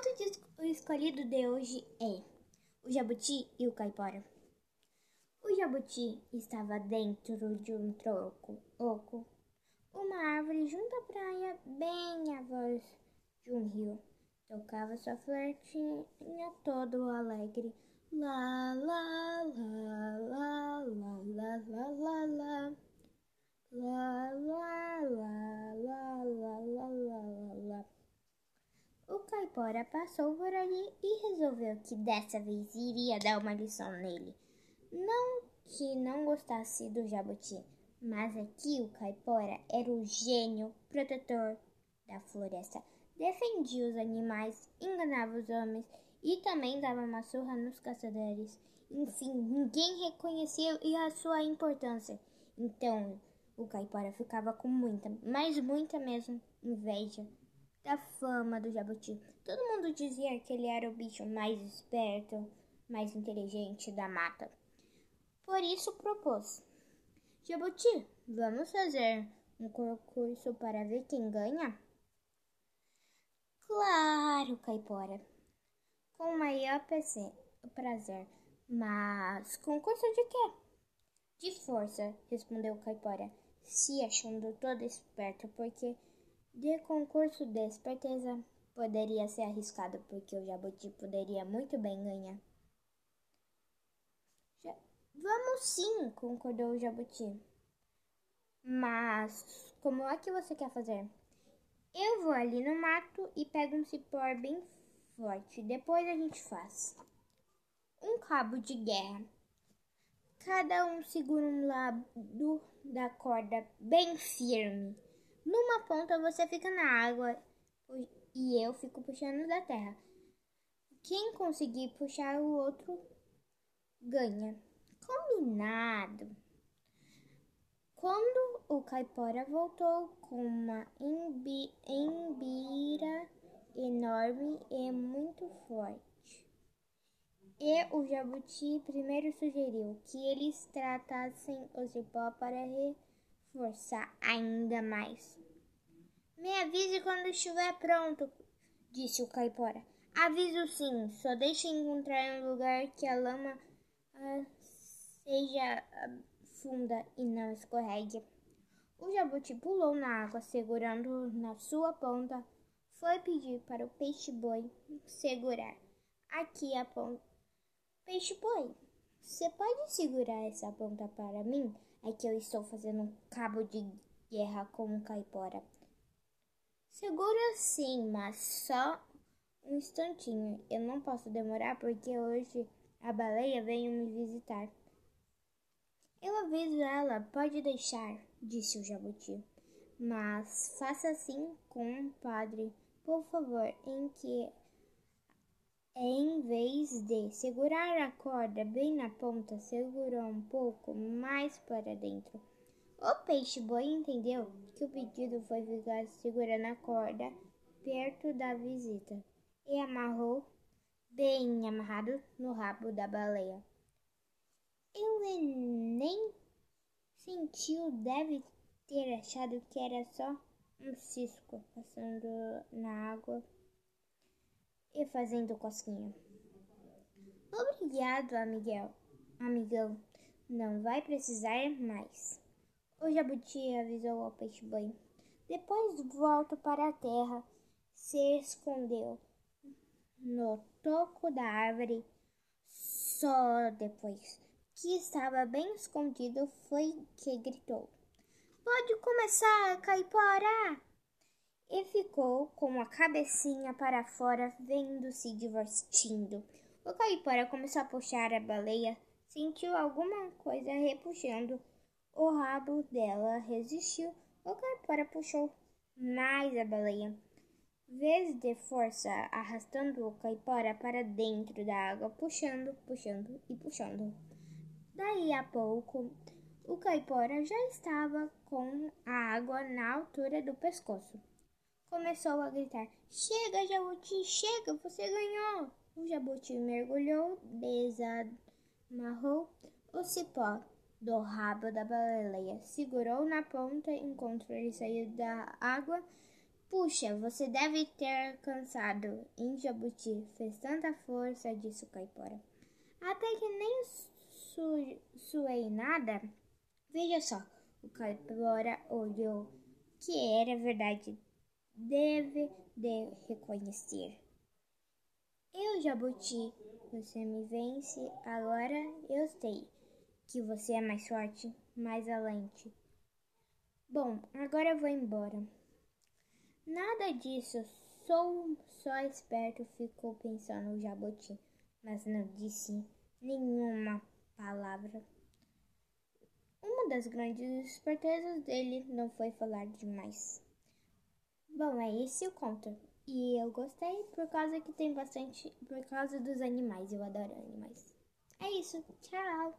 conto de, escolhido de hoje é O Jabuti e o Caipora. O jabuti estava dentro de um troco oco, uma árvore junto à praia, bem à voz de um rio. Tocava sua flirtinha todo alegre. Lá, lá, lá, lá, lá, passou por ali e resolveu que dessa vez iria dar uma lição nele. Não que não gostasse do jabuti, mas aqui o caipora era o gênio protetor da floresta. Defendia os animais, enganava os homens e também dava uma surra nos caçadores. Enfim, ninguém reconhecia a sua importância. Então, o caipora ficava com muita, mas muita mesmo, inveja da fama do jabuti. Todo mundo dizia que ele era o bicho mais esperto, mais inteligente da mata. Por isso propôs: Jabuti, vamos fazer um concurso para ver quem ganha? Claro, Caipora. Com o maior prazer. Mas concurso de quê? De força, respondeu Caipora, se achando todo esperto, porque de concurso de esperteza poderia ser arriscado, porque o Jabuti poderia muito bem ganhar. Já... Vamos sim, concordou o Jabuti. Mas como é que você quer fazer? Eu vou ali no mato e pego um cipó bem forte. Depois a gente faz. Um cabo de guerra. Cada um segura um lado da corda bem firme. Numa ponta você fica na água e eu fico puxando da terra. Quem conseguir puxar o outro ganha. Combinado. Quando o caipora voltou com uma embira enorme e muito forte, e o jabuti primeiro sugeriu que eles tratassem o cipó para reforçar ainda mais. Me avise quando estiver pronto, disse o caipora. Aviso sim, só deixe encontrar um lugar que a lama ah, seja ah, funda e não escorregue. O jabuti pulou na água, segurando na sua ponta. Foi pedir para o peixe-boi segurar. Aqui a ponta. Peixe-boi, você pode segurar essa ponta para mim? É que eu estou fazendo um cabo de guerra com um caipora. Segura sim, mas só um instantinho. Eu não posso demorar porque hoje a baleia veio me visitar. Eu aviso ela, pode deixar, disse o jabuti. Mas faça assim com o padre, por favor, em que em vez de segurar a corda bem na ponta, segurou um pouco mais para dentro. O peixe-boi entendeu que o pedido foi ficar segurando a corda perto da visita e amarrou bem amarrado no rabo da baleia. Ele nem sentiu, deve ter achado que era só um cisco passando na água e fazendo cosquinha. Obrigado, Miguel. Amigão, não vai precisar mais. O jabuti avisou ao peixe-boi. Depois volta para a terra, se escondeu no toco da árvore. Só depois que estava bem escondido, foi que gritou: Pode começar, caipora! E ficou com a cabecinha para fora, vendo-se divertindo. O caipora começou a puxar a baleia, sentiu alguma coisa repuxando. O rabo dela resistiu. O caipora puxou mais a baleia. Vez de força, arrastando o caipora para dentro da água, puxando, puxando e puxando. Daí a pouco, o caipora já estava com a água na altura do pescoço. Começou a gritar: Chega, jabuti, chega, você ganhou! O jabuti mergulhou, desamarrou o cipó do rabo da baleia, segurou na ponta enquanto ele saía da água Puxa, você deve ter cansado, hein, Jabuti? Fez tanta força, disse o caipora. Até que nem su suei nada. Veja só, o caipora olhou, que era verdade, deve de reconhecer. Eu, Jabuti, você me vence, agora eu sei que você é mais forte, mais alente. Bom, agora eu vou embora. Nada disso, sou só esperto, ficou pensando o jabuti, mas não disse nenhuma palavra. Uma das grandes espertezas dele não foi falar demais. Bom, é esse o conto. E eu gostei por causa que tem bastante. Por causa dos animais. Eu adoro animais. É isso. Tchau!